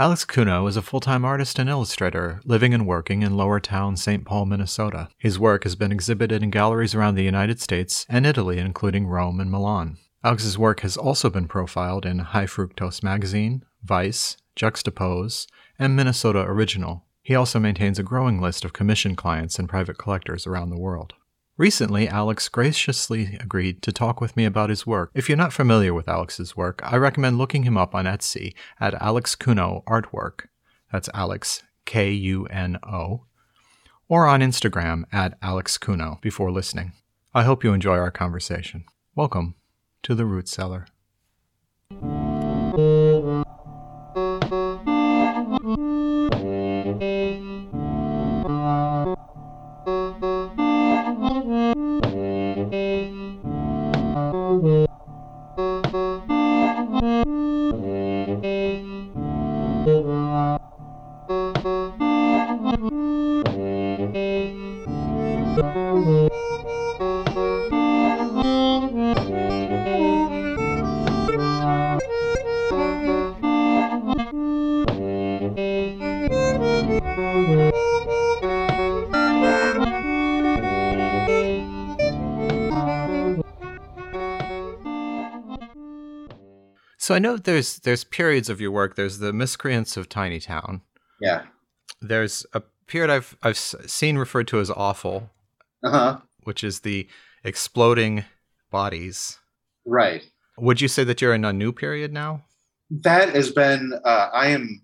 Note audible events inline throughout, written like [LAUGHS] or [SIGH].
Alex Kuno is a full time artist and illustrator living and working in Lowertown, St. Paul, Minnesota. His work has been exhibited in galleries around the United States and Italy, including Rome and Milan. Alex's work has also been profiled in High Fructose Magazine, Vice, Juxtapoz, and Minnesota Original. He also maintains a growing list of commission clients and private collectors around the world. Recently, Alex graciously agreed to talk with me about his work. If you're not familiar with Alex's work, I recommend looking him up on Etsy at Alex Kuno Artwork. That's Alex, K U N O. Or on Instagram at Alex Kuno before listening. I hope you enjoy our conversation. Welcome to the Root Cellar. So I know there's there's periods of your work. There's the miscreants of Tiny Town. Yeah. There's a period I've I've seen referred to as awful, Uh-huh. which is the exploding bodies. Right. Would you say that you're in a new period now? That has been uh, I am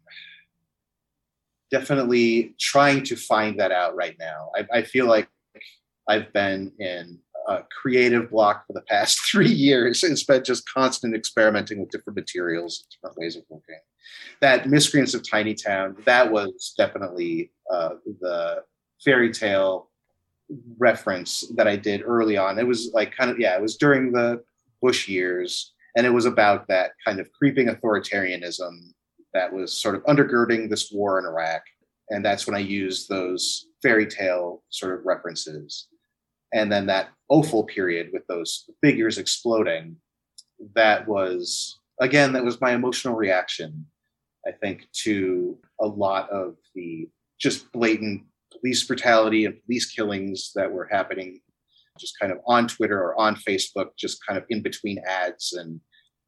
definitely trying to find that out right now. I, I feel like I've been in creative block for the past [LAUGHS] three years. It's been just constant experimenting with different materials, different ways of working. That Miscreants of Tiny Town, that was definitely uh, the fairy tale reference that I did early on. It was like kind of, yeah, it was during the Bush years. And it was about that kind of creeping authoritarianism that was sort of undergirding this war in Iraq. And that's when I used those fairy tale sort of references and then that awful period with those figures exploding that was again that was my emotional reaction i think to a lot of the just blatant police brutality and police killings that were happening just kind of on twitter or on facebook just kind of in between ads and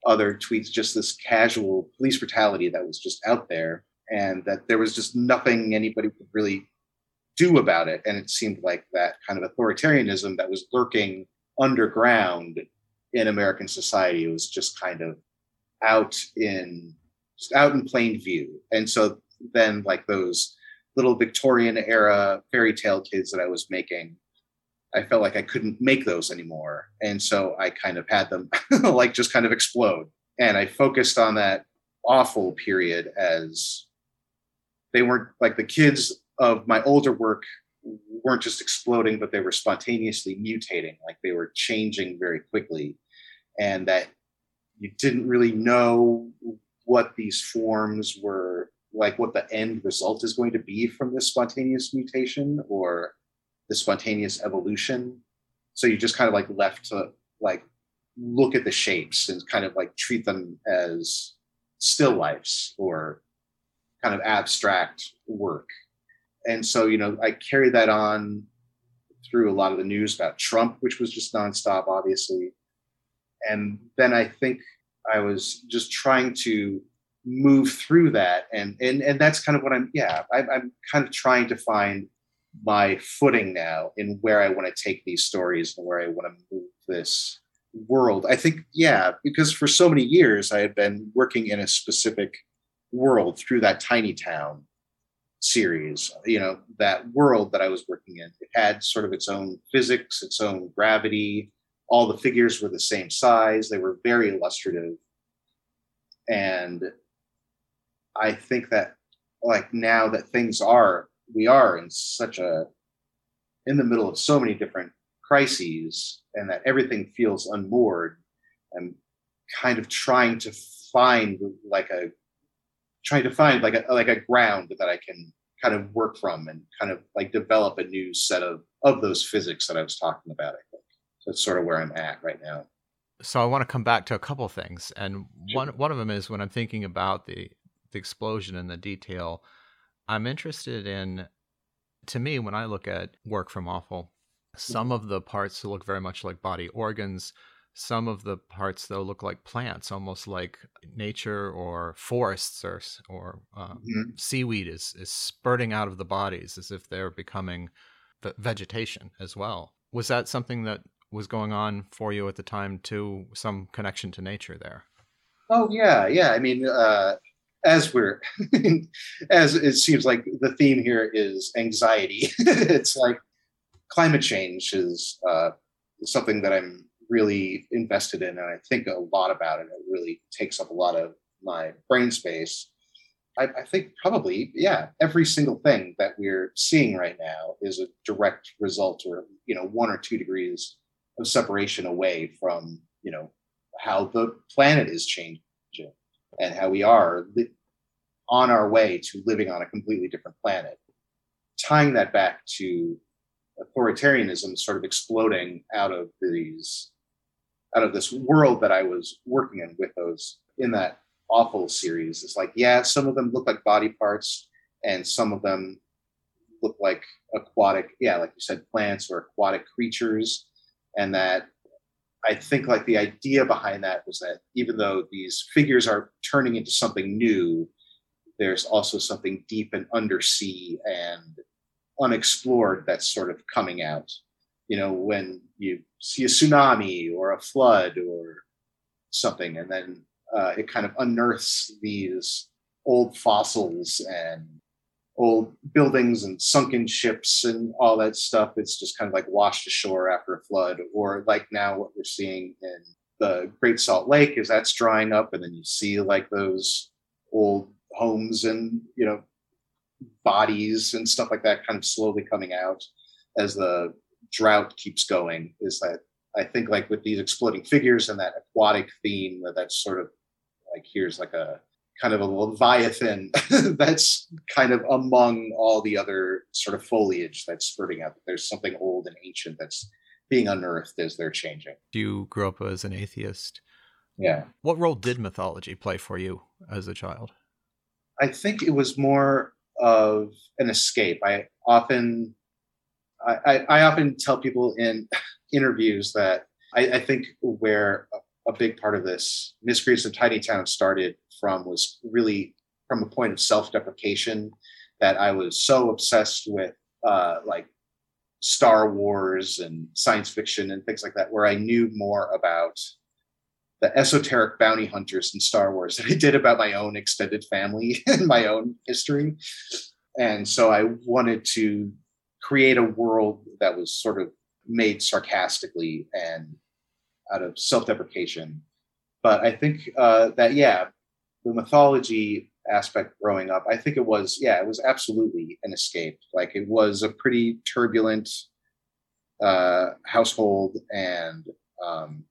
other tweets just this casual police brutality that was just out there and that there was just nothing anybody could really do about it. And it seemed like that kind of authoritarianism that was lurking underground in American society was just kind of out in out in plain view. And so then like those little Victorian era fairy tale kids that I was making, I felt like I couldn't make those anymore. And so I kind of had them [LAUGHS] like just kind of explode. And I focused on that awful period as they weren't like the kids of my older work weren't just exploding, but they were spontaneously mutating, like they were changing very quickly, and that you didn't really know what these forms were like, what the end result is going to be from this spontaneous mutation or the spontaneous evolution. So you just kind of like left to like look at the shapes and kind of like treat them as still lifes or kind of abstract work and so you know i carry that on through a lot of the news about trump which was just nonstop obviously. And then i think i was just trying to move through that. And and and that's kind of what i'm yeah I, i'm kind of trying to find my footing now in where i want to take these stories and where i want to move this world. I think yeah because for so many years i had been working in a specific world through that tiny town series you know that world that i was working in. It had sort of its own physics its own gravity. All the figures were the same size. They were very illustrative. And i think that like now that things are we are in such a in the middle of so many different crises and that everything feels unmoored and kind of trying to find like a trying to find like a like a ground that I can kind of work from and kind of like develop a new set of of those physics that I was talking about. I think so. That's sort of where I'm at right now. So I want to come back to a couple things, and one one of them is when I'm thinking about the the explosion and the detail. I'm interested in, to me, when I look at work from Awful, some of the parts look very much like body organs. Some of the parts, though, look like plants, almost like nature or forests or or uh, mm-hmm. seaweed is is spurting out of the bodies as if they're becoming vegetation as well. Was that something that was going on for you at the time too? Some connection to nature there? Oh yeah, yeah. I mean, uh, as we're [LAUGHS] as it seems like the theme here is anxiety. [LAUGHS] it's like climate change is uh, something that I'm really invested in, and I think a lot about it. It really takes up a lot of my brain space. I, I, think probably, yeah, every single thing that we're seeing right now is a direct result, or you know, one or two degrees of separation away from you know how the planet is changing and how we are li- on our way to living on a completely different planet. Tying that back to authoritarianism sort of exploding out of these out of this world that I was working in with those in that awful series. It's like, yeah, some of them look like body parts and some of them look like aquatic, yeah, like you said, plants or aquatic creatures. And that I think like the idea behind that was that even though these figures are turning into something new, there's also something deep and undersea and unexplored that's sort of coming out. You know, when you see a tsunami or a flood or something, and then uh, it kind of unearths these old fossils and old buildings and sunken ships and all that stuff. It's just kind of like washed ashore after a flood, or like now what we're seeing in the Great Salt Lake is that's drying up, and then you see like those old homes and you know bodies and stuff like that kind of slowly coming out as the drought keeps going. Is that I think like with these exploding figures and that aquatic theme that that's sort of like here's like a kind of a leviathan [LAUGHS] that's kind of among all the other sort of foliage that's spurting out. There's something old and ancient that's being unearthed as they're changing. You grew up as an atheist. Yeah. What role did mythology play for you as a child? I think it was more of an escape. I often, I, I often tell people in [LAUGHS] interviews that I, I think where a big part of this Miscreants of Tiny Town started from was really from a point of self-deprecation that I was so obsessed with uh, like Star Wars and science fiction and things like that, where I knew more about the esoteric bounty hunters in Star Wars than I did about my own extended family [LAUGHS] and my own history. And so I wanted to create a world that was sort of made sarcastically and out of self-deprecation. But I think uh, that yeah, the mythology aspect growing up, I think it was yeah, it was absolutely an escape. Like it was a pretty turbulent uh, household, and um,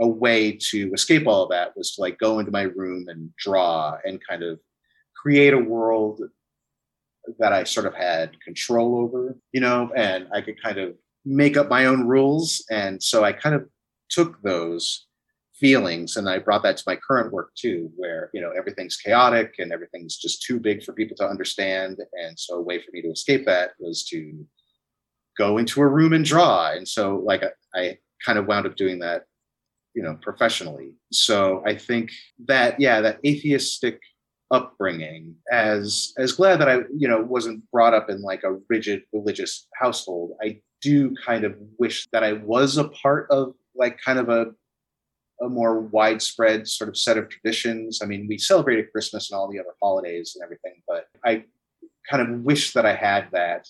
a way to escape all of that was to like go into my room and draw and kind of create a world that I sort of had control over, you know, and I could kind of make up my own rules. And so I kind of took those feelings and I brought that to my current work too, where you know everything's chaotic and everything's just too big for people to understand. And so a way for me to escape that was to go into a room and draw. And so like I, kind of wound up doing that, you know, professionally. So I think that yeah, that atheistic upbringing as as glad that I you know wasn't brought up in like a rigid religious household. I do kind of wish that I was a part of like kind of a a more widespread sort of set of traditions. I mean, we celebrated Christmas and all the other holidays and everything, but I kind of wish that I had that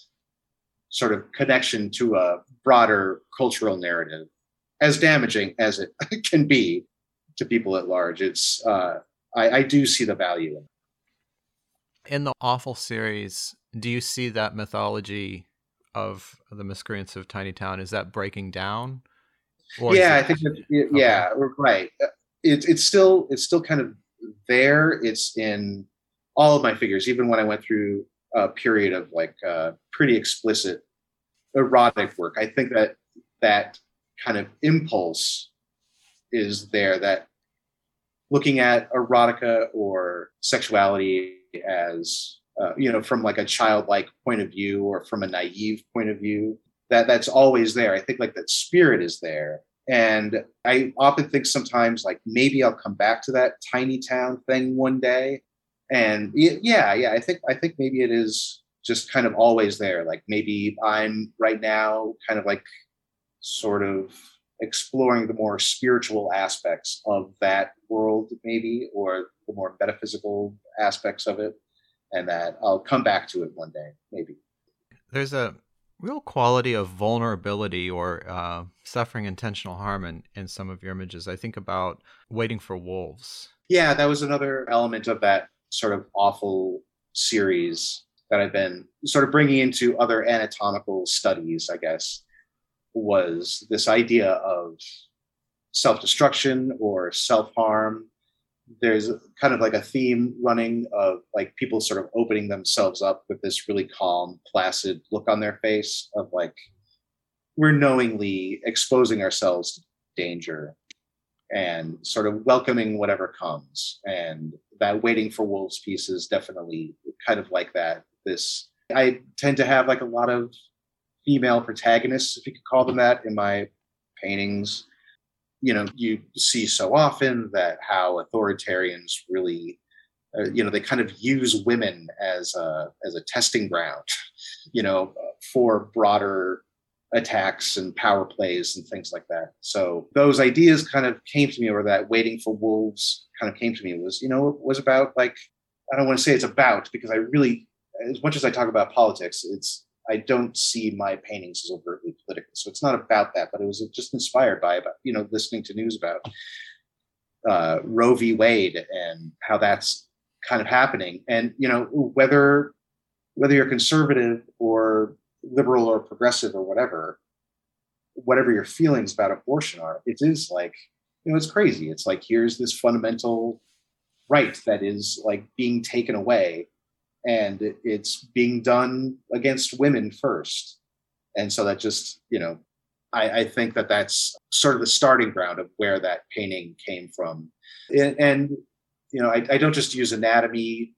sort of connection to a broader cultural narrative, as damaging as it [LAUGHS] can be to people at large. It's uh, I, I do see the value in it. In the awful series, do you see that mythology of the miscreants of Tiny Town? Is that breaking down? Or yeah, I think that, yeah, okay. right. Uh, it, it's still it's still kind of there. It's in all of my figures, even when I went through a period of like uh, pretty explicit erotic work. I think that that kind of impulse is there. That looking at erotica or sexuality as uh, you know from like a childlike point of view or from a naive point of view that that's always there. I think like that spirit is there. And i often think sometimes like maybe i'll come back to that tiny town thing one day. And yeah yeah i think i think maybe it is just kind of always there. Like maybe i'm right now kind of like sort of exploring the more spiritual aspects of that world maybe or the more metaphysical aspects of it and that I'll come back to it one day, maybe. There's a real quality of vulnerability or uh, suffering intentional harm in, in some of your images. I think about Waiting for Wolves. Yeah, that was another element of that sort of awful series that I've been sort of bringing into other anatomical studies, I guess, was this idea of self destruction or self harm there's kind of like a theme running of like people sort of opening themselves up with this really calm, placid look on their face of like we're knowingly exposing ourselves to danger and sort of welcoming whatever comes. And that waiting for wolves piece is definitely kind of like that. This I tend to have like a lot of female protagonists, if you could call them that, in my paintings. You know you see so often that how authoritarians really uh, you know they kind of use women as a as a testing ground you know for broader attacks and power plays and things like that. So those ideas kind of came to me or that. Waiting for wolves kind of came to me. Was you know it was about like i don't want to say it's about because i really as much as i talk about politics it's I don't see my paintings as overtly political. So it's not about that, but it was just inspired by about you know listening to news about uh, Roe v. Wade and how that's kind of happening, and you know whether whether you're conservative or liberal or progressive or whatever, whatever your feelings about abortion are, it is like you know it's crazy. It's like here's this fundamental right that is like being taken away and it's being done against women first. And so that just you know I, I, think that that's sort of the starting ground of where that painting came from. And, and you know I, I, don't just use anatomy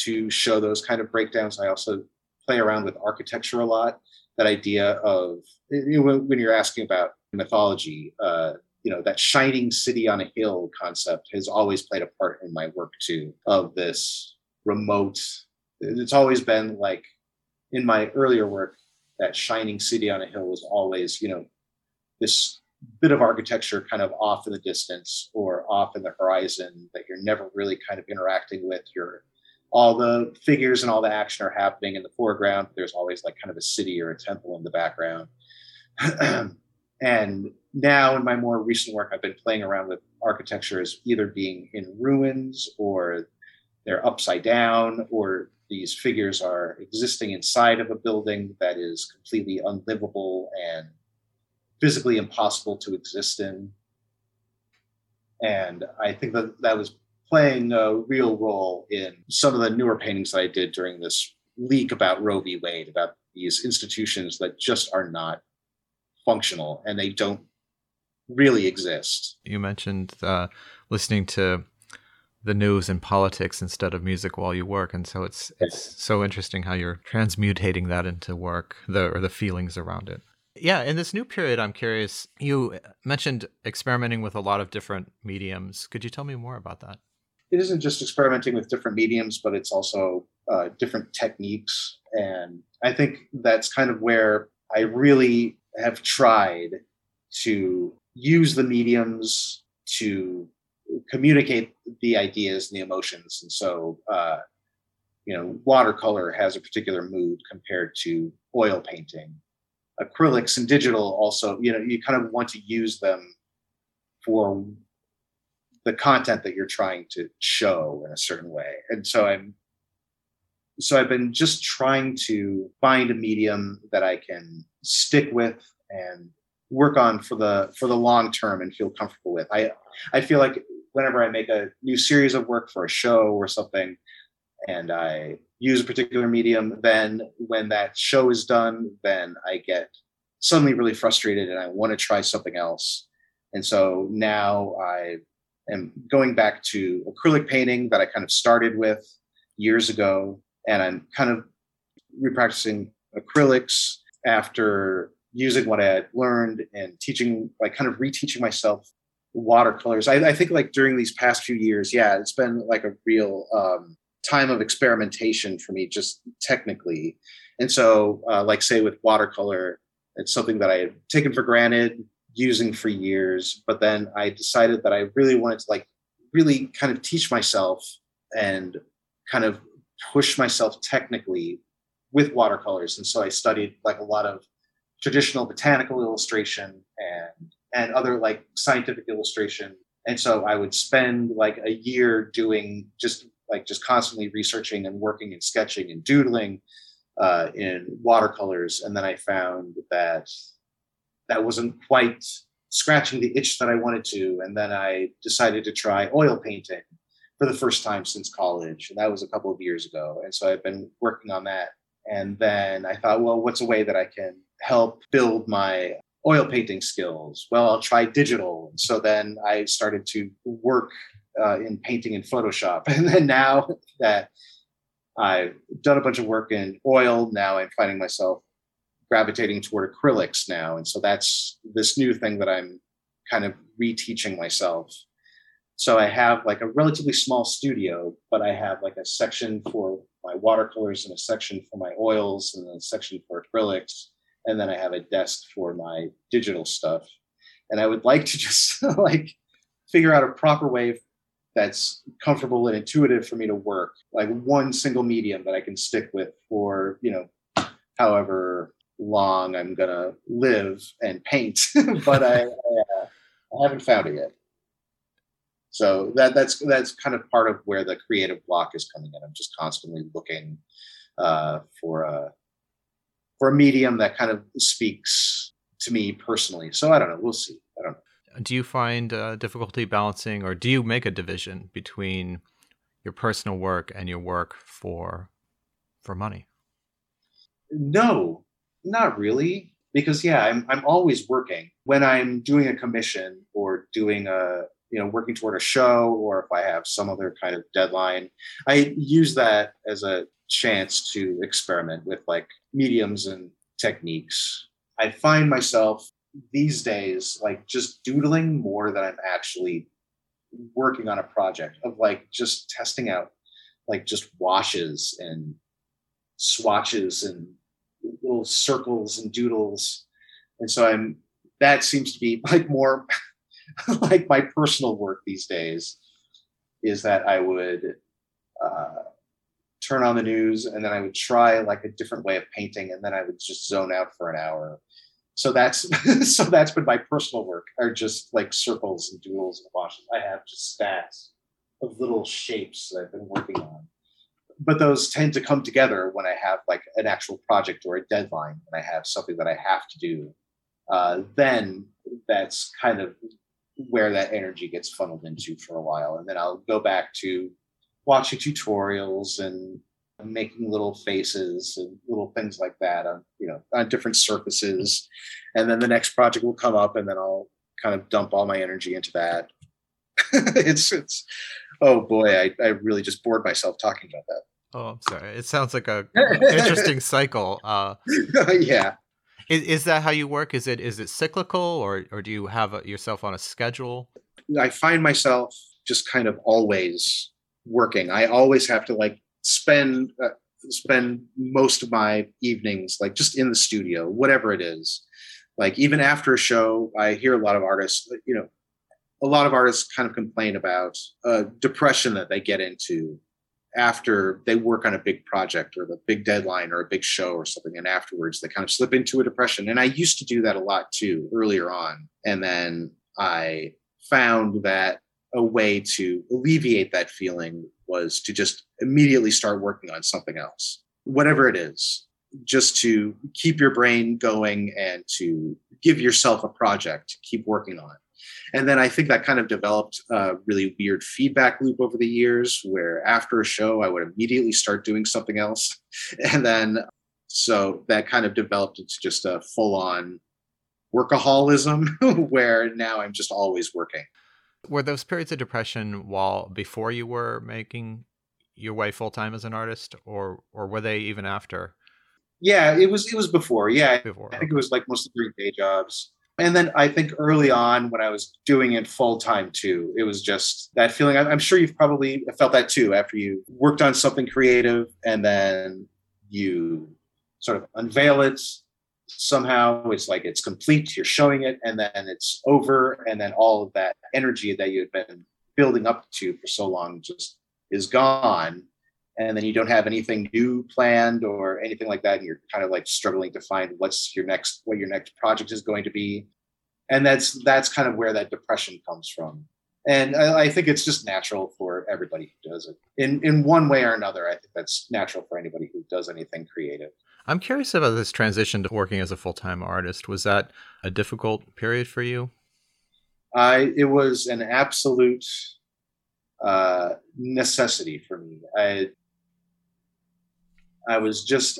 to show those kind of breakdowns. I also play around with architecture a lot. That idea of you know, when you're asking about mythology uh, you know that shining city on a hill concept has always played a part in my work too of this remote it's always been like in my earlier work that shining city on a hill was always you know this bit of architecture kind of off in the distance or off in the horizon that you're never really kind of interacting with. You're all the figures and all the action are happening in the foreground there's always like kind of a city or a temple in the background. [CLEARS THROAT] And now in my more recent work i've been playing around with architecture as either being in ruins or they're upside down or these figures are existing inside of a building that is completely unlivable and physically impossible to exist in. And I think that that was playing a real role in some of the newer paintings that I did during this leak about Roe v. Wade, about these institutions that just are not functional and they don't really exist. You mentioned uh, listening to the news and politics instead of music while you work and so it's it's so interesting how you're transmutating that into work the or the feelings around it. Yeah in this new period i'm curious you mentioned experimenting with a lot of different mediums. Could you tell me more about that? It isn't just experimenting with different mediums but it's also uh, different techniques. And i think that's kind of where i really have tried to use the mediums to communicate the ideas and the emotions. And so, uh, you know, watercolor has a particular mood compared to oil painting. Acrylics and digital also, you know, you kind of want to use them for the content that you're trying to show in a certain way. And so I'm so I've been just trying to find a medium that I can stick with and work on for the for the long term and feel comfortable with. I I feel like whenever I make a new series of work for a show or something, and I use a particular medium, then when that show is done, then I get suddenly really frustrated and I want to try something else. And so now I am going back to acrylic painting that I kind of started with years ago. And I'm kind of repracticing acrylics after using what I had learned and teaching, like kind of reteaching myself watercolors. I, I think like during these past few years, yeah, it's been like a real um, time of experimentation for me, just technically. And so, uh, like say with watercolor, it's something that I had taken for granted using for years, but then I decided that I really wanted to like really kind of teach myself and kind of push myself technically with watercolors. And so I studied like a lot of traditional botanical illustration and and other like scientific illustration. And so I would spend like a year doing just like just constantly researching and working and sketching and doodling uh, in watercolors. And then I found that that wasn't quite scratching the itch that I wanted to. And then I decided to try oil painting for the first time since college. And that was a couple of years ago. And so I've been working on that. And then I thought, well, what's a way that I can help build my oil painting skills? Well, I'll try digital. So then I started to work uh, in painting in Photoshop. [LAUGHS] And then now that I've done a bunch of work in oil, now I'm finding myself gravitating toward acrylics now. And so that's this new thing that I'm kind of reteaching myself. So I have like a relatively small studio, but I have like a section for my watercolors and a section for my oils and a section for acrylics. And then I have a desk for my digital stuff. And I would like to [LAUGHS] just like figure out a proper way that's comfortable and intuitive for me to work, like one single medium that I can stick with for, you know, however long I'm gonna live and paint, [LAUGHS] but I, [LAUGHS] I, uh, I, haven't found it yet. So that that's that's kind of part of where the creative block is coming in. I'm just constantly looking uh, for a for a medium that kind of speaks to me personally. So I don't know. We'll see. I don't know. Do you find uh, difficulty balancing, or do you make a division between your personal work and your work for for money? No, not really, because yeah, I'm I'm always working. When I'm doing a commission or doing a you know working toward a show or if I have some other kind of deadline, I use that as a chance to experiment with like mediums and techniques. I find myself these days like just doodling more than I'm actually working on a project of like just testing out like just washes and swatches and little circles and doodles. And so I'm that seems to be [LAUGHS] like more like my personal work these days is that I would uh, turn on the news and then I would try like a different way of painting and then I would just zone out for an hour. So that's [LAUGHS] so that's been my personal work are just like circles and doodles and washes. I have just stacks of little shapes that I've been working on but those tend to come together when I have like an actual project or a deadline and I have something that I have to do. Uh, then that's kind of where that energy gets funneled into for a while. And then I'll go back to watching tutorials and making little faces and little things like that on, you know, on different surfaces. And then the next project will come up and then I'll kind of dump all my energy into that. [LAUGHS] it's, it's, oh boy, I, I really just bored myself talking about that. Oh, I'm sorry. It sounds like a interesting [LAUGHS] cycle. Uh, [LAUGHS] yeah. Is, is that how you work? Is it is it cyclical, or or do you have a, yourself on a schedule? I find myself just kind of always working. I always have to like spend uh, spend most of my evenings like just in the studio, whatever it is. Like even after a show, I hear a lot of artists, you know, a lot of artists kind of complain about uh, depression that they get into after they work on a big project or the big deadline or a big show or something and afterwards they kind of slip into a depression and i used to do that a lot too earlier on and then i found that a way to alleviate that feeling was to just immediately start working on something else whatever it is just to keep your brain going and to give yourself a project to keep working on and then I think that kind of developed a really weird feedback loop over the years where after a show, I would immediately start doing something else. [LAUGHS] And then so that kind of developed into just a full on workaholism [LAUGHS] where now I'm just always working. Were those periods of depression while before you were making your way full time as an artist, or or were they even after? Yeah, it was it was before. Yeah, before. I think it was like mostly three day jobs. And then I think early on when I was doing it full time too, it was just that feeling. I'm sure you've probably felt that too after you worked on something creative and then you sort of unveil it. Somehow it's like it's complete, you're showing it, and then it's over. And then all of that energy that you had been building up to for so long just is gone. And then you don't have anything new planned or anything like that and you're kind of like struggling to find what's your next what your next project is going to be. And that's that's kind of where that depression comes from. And I, I, think it's just natural for everybody who does it. In in one way or another i think that's natural for anybody who does anything creative i'm curious about this transition to working as a full-time artist was that a difficult period for you i it was an absolute uh, necessity for me i I was just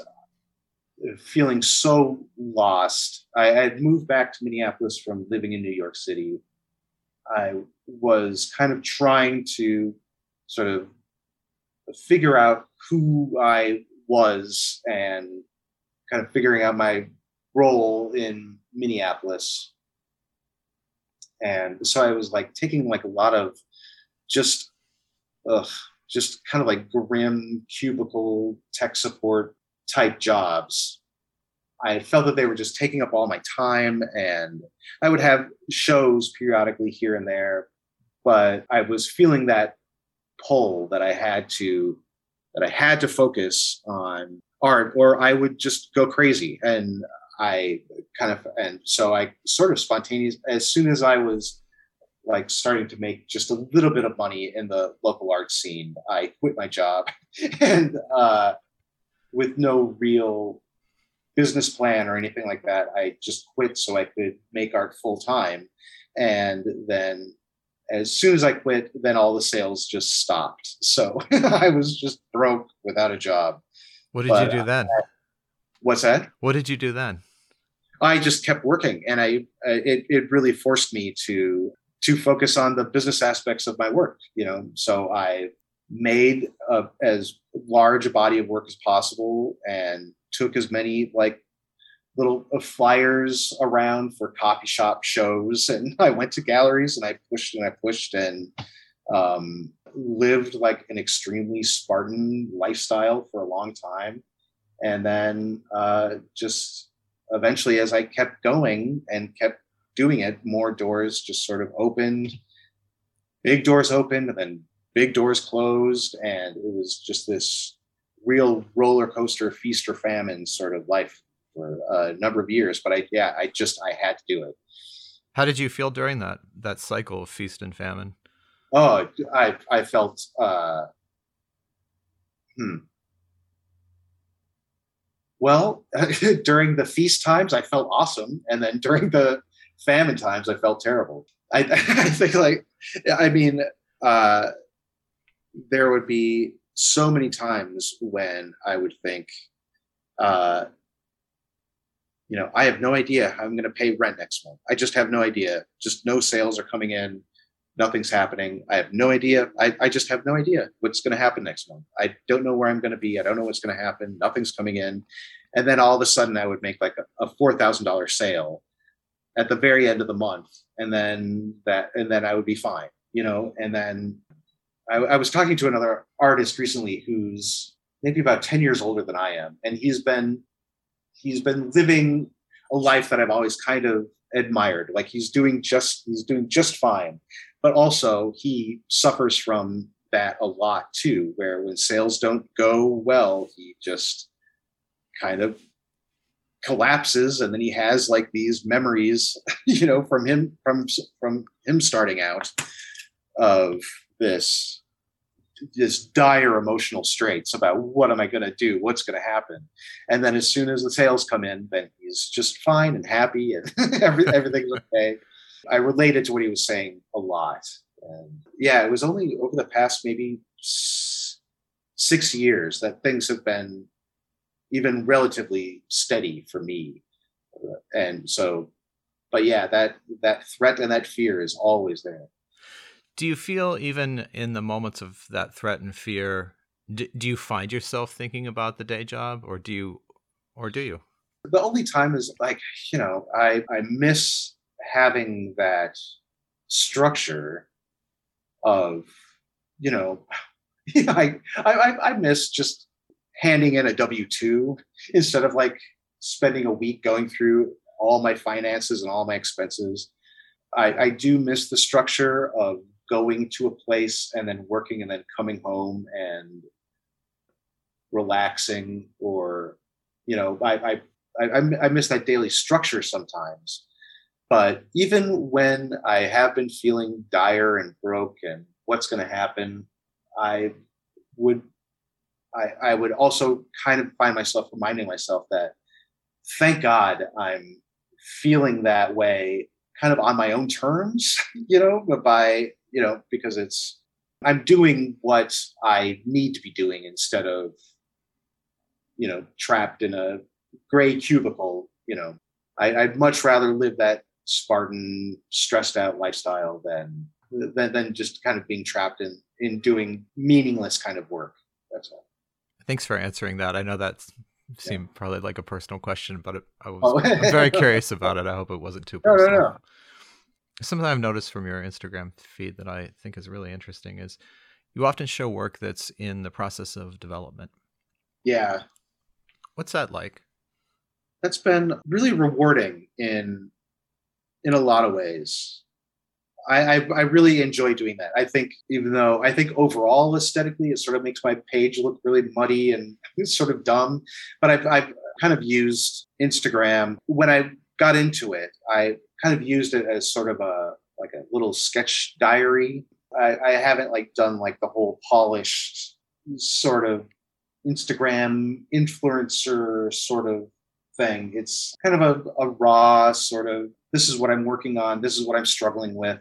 feeling so lost. I had moved back to Minneapolis from living in New York City. I was kind of trying to sort of figure out who I was and kind of figuring out my role in Minneapolis. And so I was like taking like a lot of just ugh, just kind of like grim cubicle tech support type jobs. I felt that they were just taking up all my time and I would have shows periodically here and there, but I was feeling that pull that I had to that I had to focus on art or I would just go crazy. And I kind of and so I sort of spontaneous as soon as I was like starting to make just a little bit of money in the local art scene. I quit my job [LAUGHS] and uh, with no real business plan or anything like that, I just quit so I could make art full time. And then as soon as I quit, then all the sales just stopped. So [LAUGHS] I was just broke without a job. What did but, you do then? Uh, what's that? What did you do then? I just kept working, and I it it really forced me to to focus on the business aspects of my work. You know, so I made a, as large a body of work as possible and took as many like little uh, flyers around for copy shop shows [LAUGHS] and i went to galleries and i pushed and i pushed and um, lived like an extremely spartan lifestyle for a long time and then uh, just eventually as i kept going and kept doing it, more doors just sort of opened, big doors opened, and then big doors closed. And it was just this real roller coaster, feast or famine sort of life for a number of years. But I, yeah, I just, I had to do it. How did you feel during that, that cycle of feast and famine? Oh, I, I felt, uh, hmm. Well, [LAUGHS] during the feast times, I felt awesome, and then during the famine times, I felt terrible. I, [LAUGHS] I think like, I mean, uh, there would be so many times when I would think, uh, you know, I have no idea how I'm going to pay rent next month. I just have no idea. Just no sales are coming in. Nothing's happening. I have no idea. I, I just have no idea what's going to happen next month. I don't know where I'm going to be. I don't know what's going to happen. Nothing's coming in. And then all of a sudden, I would make like a, a $4,000 sale at the very end of the month and then that and then i would be fine you know and then I, I, was talking to another artist recently who's maybe about 10 years older than i am and he's been he's been living a life that i've always kind of admired like he's doing just he's doing just fine but also he suffers from that a lot too where when sales don't go well he just kind of collapses and then he has like these memories [LAUGHS] you know from him from from him starting out of this this dire emotional straits about what am i going to do? What's going to happen? And then as soon as the sales come in then he's just fine and happy and [LAUGHS] every, everything's okay i related to what he was saying a lot and yeah it was only over the past maybe six years that things have been even relatively steady for me. Uh, and so, but yeah, that that threat and that fear is always there. Do you feel even in the moments of that threat and fear, do, do you find yourself thinking about the day job or do you or do you? The only time is like, you know, I I miss having that structure of, you know, [LAUGHS] I, I I miss just handing in a W two instead of like spending a week going through all my finances and all my expenses. I, I do miss the structure of going to a place and then working and then coming home and relaxing or you know I, I i i miss that daily structure sometimes but even when i have been feeling dire and broke and what's going to happen i would i i would also kind of find myself reminding myself that thank god i'm feeling that way kind of on my own terms [LAUGHS] you know but by you know because it's i'm doing what i need to be doing instead of you know trapped in a gray cubicle you know. I, would much rather live that spartan stressed out lifestyle than, hmm. than than just kind of being trapped in in doing meaningless kind of work that's all thanks for answering that i know that seemed yeah. probably like a personal question but it, i was oh. very curious [LAUGHS] about it i hope it wasn't too personal no, no, no. something i've noticed from your instagram feed that i think is really interesting is you often show work that's in the process of development yeah What's that like? That's been really rewarding in in a lot of ways. I, I, I really enjoy doing that. I think even though I think overall aesthetically it sort of makes my page look really muddy and sort of dumb, but I've I've kind of used Instagram when I got into it. I kind of used it as sort of a like a little sketch diary. I, I haven't like done like the whole polished sort of Instagram influencer sort of thing. It's kind of a, a raw sort of this is what I'm working on, this is what I'm struggling with.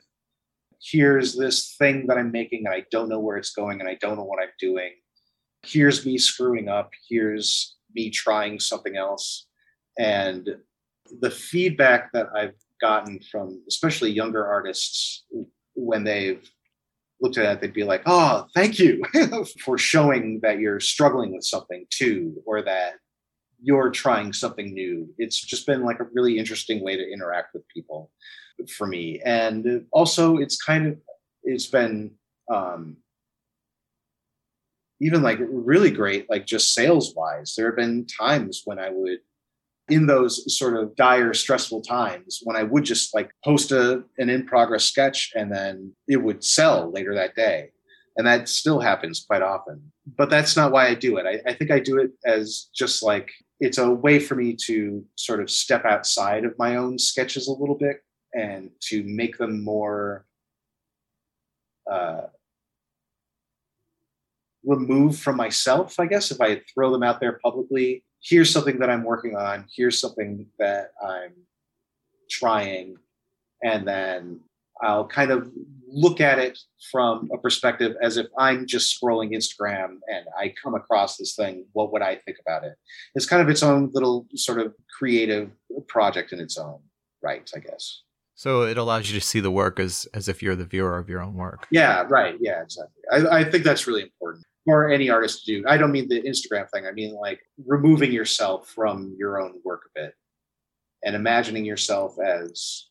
Here's this thing that I'm making and I don't know where it's going and I don't know what I'm doing. Here's me screwing up. Here's me trying something else. And the feedback that I've gotten from especially younger artists when they've looked at it, they'd be like, "Oh, thank you [LAUGHS] for showing that you're struggling with something too, or that you're trying something new." It's just been like a really interesting way to interact with people for me, and also it's kind of it's been um, even like really great, like just sales wise. There have been times when I would in those sort of dire, stressful times when I would just like post a, an in progress sketch and then it would sell later that day. And that still happens quite often. But that's not why I do it. I, I think I do it as just like it's a way for me to sort of step outside of my own sketches a little bit and to make them more uh, removed from myself, I guess, if I throw them out there publicly. Here's something that I'm working on, here's something that I'm trying, and then I'll kind of look at it from a perspective as if I'm just scrolling Instagram and I come across this thing, what would I think about it? It's kind of its own little sort of creative project in its own right, I guess. So it allows you to see the work as as if you're the viewer of your own work. Yeah, right. Yeah, exactly. I, I think that's really important for any artist to do. I don't mean the Instagram thing. I mean like removing yourself from your own work a bit and imagining yourself as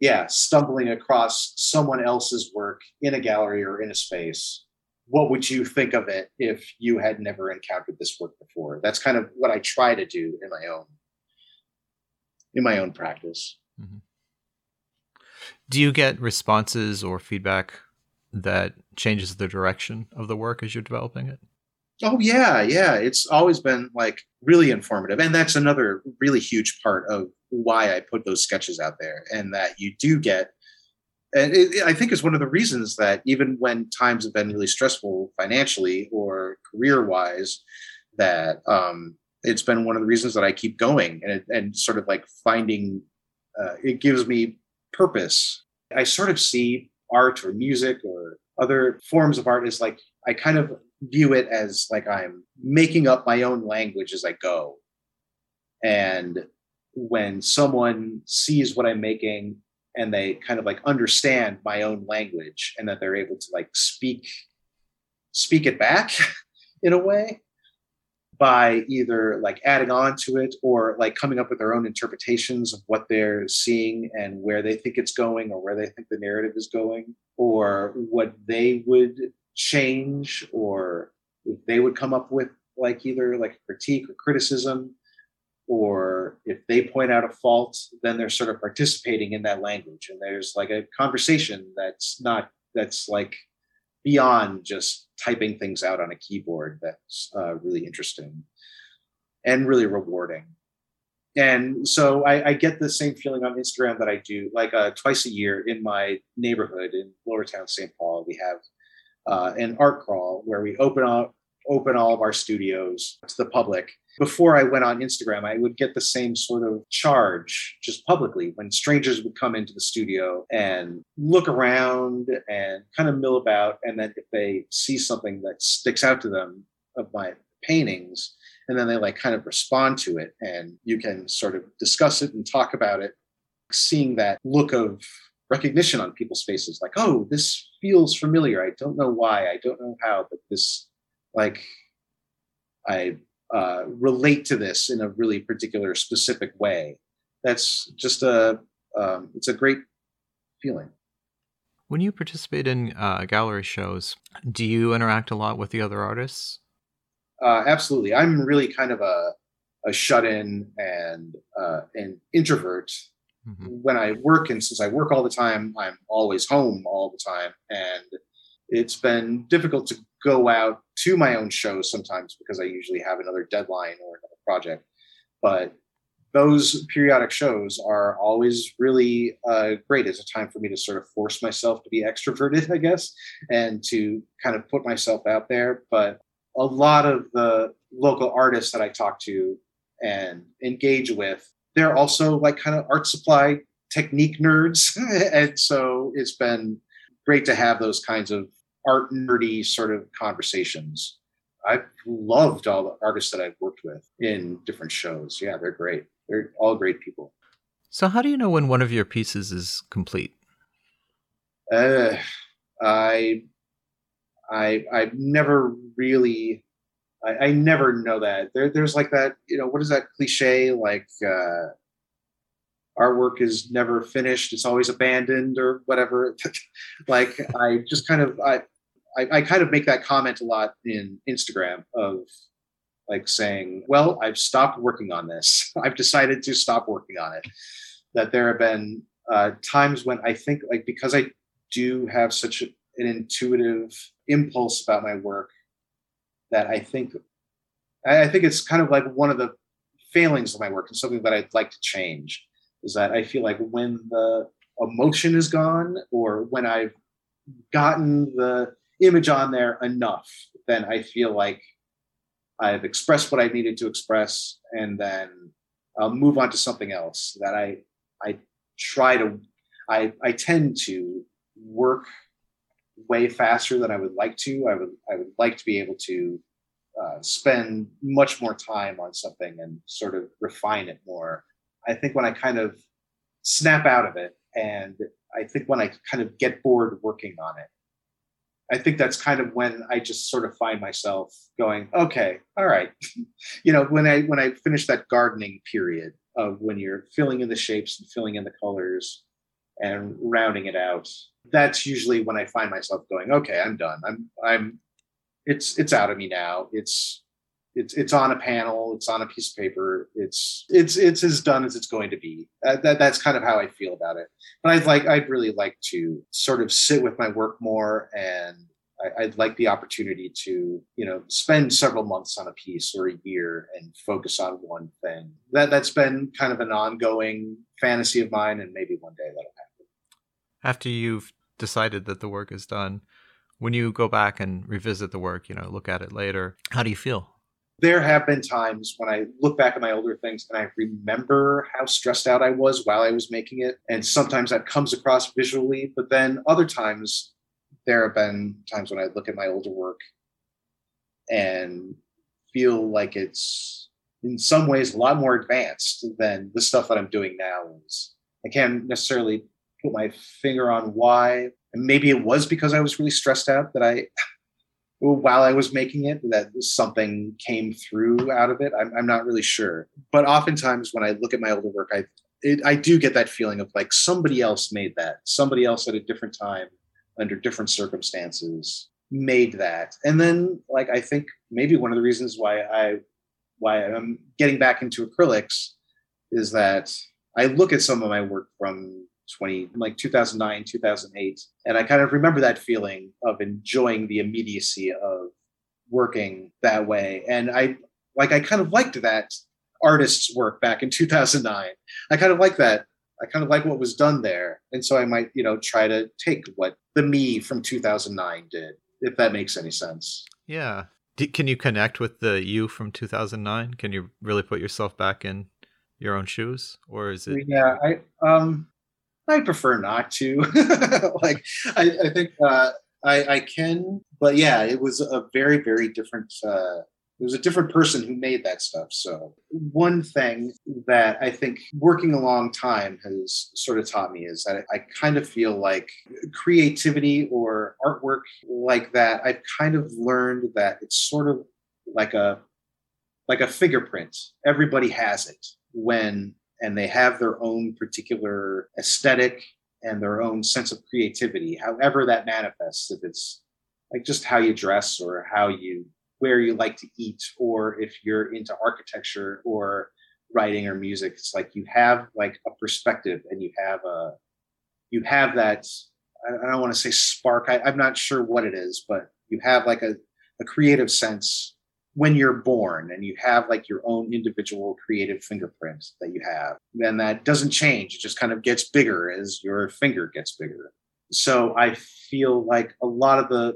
yeah, stumbling across someone else's work in a gallery or in a space. What would you think of it if you had never encountered this work before? That's kind of what I try to do in my own in my own practice. Mm-hmm. Do you get responses or feedback that changes the direction of the work as you're developing it? Oh yeah, yeah. It's always been like really informative. And that's another really huge part of why I put those sketches out there and that you do get and it, I think it's one of the reasons that even when times have been really stressful financially or career wise, that um, it's been one of the reasons that I keep going and, and sort of like finding uh, it gives me purpose. I sort of see art or music or other forms of art as like I kind of view it as like I'm making up my own language as I go. And when someone sees what I'm making and they kind of like understand my own language and that they're able to like speak speak it back [LAUGHS] in a way by either like adding on to it or like coming up with their own interpretations of what they're seeing and where they think it's going or where they think the narrative is going or what they would change or if they would come up with like either like a critique or criticism or if they point out a fault then they're sort of participating in that language. And there's like a conversation that's not that's like beyond just typing things out on a keyboard that's uh, really interesting and really rewarding. And so I, I, get the same feeling on instagram that i do like uh, twice a year in my neighborhood in Lowertown st paul we have uh, an art crawl where we open up open all of our studios to the public. Before I went on Instagram, I would get the same sort of charge just publicly when strangers would come into the studio and look around and kind of mill about. And then if they see something that sticks out to them of my paintings, and then they like kind of respond to it, and you can sort of discuss it and talk about it. Seeing that look of recognition on people's faces like oh this feels familiar i don't know why i don't know how but this like I uh, relate to this in a really particular specific way. That's just a um, it's a great feeling. When you participate in uh, gallery shows, do you interact a lot with the other artists? Uh, absolutely. I'm really kind of a, a shut in and uh, an introvert mm-hmm. when I work. And since I work all the time, I'm always home all the time. And it's been difficult to go out to my own shows sometimes because I usually have another deadline or another project. But those periodic shows are always really uh, great as a time for me to sort of force myself to be extroverted, [LAUGHS] I guess, and to kind of put myself out there. But a lot of the local artists that I talk to and engage with, they're also like kind of art supply technique nerds. [LAUGHS] and so it's been great to have those kinds of art nerdy sort of conversations. I've loved all the artists that I've worked with in different shows. Yeah, they're great. They're all great people. So, how do you know when one of your pieces is complete? Uh, I, I, I've never really, I, I never know that. There, there's like that, you know, what is that cliche? Like, uh, our work is never finished; it's always abandoned, or whatever. [LAUGHS] like, I just kind of, I, I, I kind of make that comment a lot in Instagram of like saying, well, I've stopped working on this. [LAUGHS] I've decided to stop working on it. That there have been uh, times when I think, like, because I do have such an intuitive impulse about my work, that I think, I think it's kind of like one of the failings of my work and something that I'd like to change is that I feel like when the emotion is gone or when I've gotten the image on there enough, then I feel like I've expressed what I needed to express, and then I'll move on to something else. That I I try to I I tend to work way faster than I would like to. I would I would like to be able to uh, spend much more time on something and sort of refine it more. I think when I kind of snap out of it, and I think when I kind of get bored working on it, I think that's kind of when I just sort of find myself going, okay, all right. [LAUGHS] you know, when I when I finish that gardening period of when you're filling in the shapes and filling in the colors and rounding it out, that's usually when I find myself going, okay, I'm done. I'm I'm it's it's out of me now. It's it's it's on a panel. It's on a piece of paper. It's it's it's as done as it's going to be. Uh, that, that's kind of how i feel about it. But i'd like i'd really like to sort of sit with my work more and I, would like the opportunity to you know spend several months on a piece or a year and focus on one thing. That that's been kind of an ongoing fantasy of mine and maybe one day that'll happen after you've decided that the work is done when you go back and revisit the work you know look at it later how do you feel there have been times when I look back at my older things and I remember how stressed out I was while I was making it. And sometimes that comes across visually, but then other times there have been times when I look at my older work and feel like it's in some ways a lot more advanced than the stuff that I'm doing now is. I can't necessarily put my finger on why. And maybe it was because I was really stressed out that I, while I was making it, that something came through out of it. I'm, I'm not really sure. But oftentimes when I look at my older work, I it, I do get that feeling of like somebody else made that, somebody else at a different time, under different circumstances, made that. And then, like, I think maybe one of the reasons why I why I'm getting back into acrylics is that I look at some of my work from 20 like 2009 2008 and i kind of remember that feeling of enjoying the immediacy of working that way. And i like i kind of liked that artist's work back in 2009 i kind of like that. I kind of like what was done there. And so i might you know try to take what the me from 2009 did if that makes any sense. Yeah. D- can you connect with the you from 2009 can you really put yourself back in your own shoes? Or is it yeah i um I prefer not to. [LAUGHS] like, I, I think uh, I, I, can, but yeah, it was a very, very different. Uh, it was a different person who made that stuff. So one thing that I think working a long time has sort of taught me is that I, I kind of feel like creativity or artwork like that. I've kind of learned that it's sort of like a like a fingerprint. Everybody has it when and they have their own particular aesthetic and their own sense of creativity, however that manifests. If it's like just how you dress or how you where you like to eat, or if you're into architecture or writing or music, it's like you have like a perspective and you have a you have that. I don't want to say spark. I, I'm not sure what it is, but you have like a, a creative sense when you're born and you have like your own individual creative fingerprints that you have then that doesn't change. It just kind of gets bigger as your finger gets bigger. So i feel like a lot of the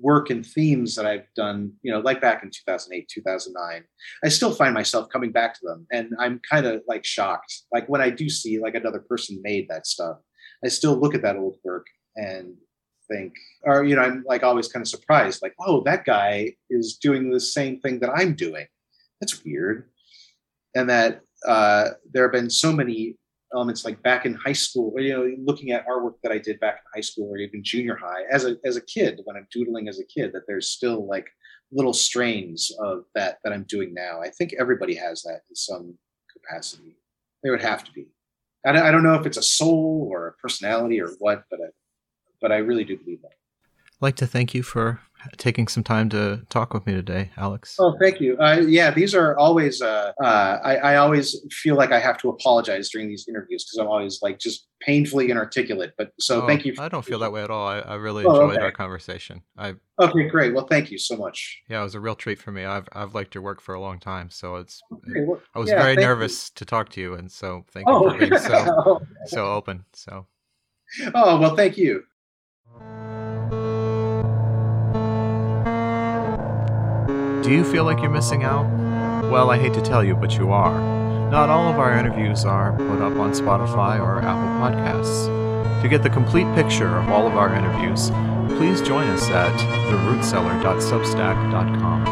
work and themes that i've done you know like back in 2008 2009 i still find myself coming back to them. And i'm kind of like shocked. Like when i do see like another person made that stuff i still look at that old work and think, or you know, I'm like always kind of surprised, like, oh, that guy is doing the same thing that I'm doing. That's weird. And that uh, there have been so many elements, like back in high school, you know, looking at artwork that I did back in high school or even junior high, as a as a kid, when I'm doodling as a kid, that there's still like little strains of that that I'm doing now. I think everybody has that in some capacity. There would have to be. I don't, I don't know if it's a soul or a personality or what, but but I really do believe that. I'd like to thank you for taking some time to talk with me today, Alex. Oh, thank you. Uh, yeah, these are always. Uh, uh, I, I, always feel like I have to apologize during these interviews because I'm always like just painfully inarticulate. But so oh, thank you. For- I don't feel that way at all. I, I really oh, enjoyed okay. our conversation. I okay, great. Well, thank you so much. Yeah, it was a real treat for me. I've I've liked your work for a long time, so it's. Okay, well, I was yeah, very nervous you. to talk to you, and so thank you oh. for being so [LAUGHS] so open. So. Oh well, thank you. Do you feel like you're missing out? Well, I hate to tell you, but you are. Not all of our interviews are put up on Spotify or Apple Podcasts. To get the complete picture of all of our interviews, please join us at therootcellar.substack.com.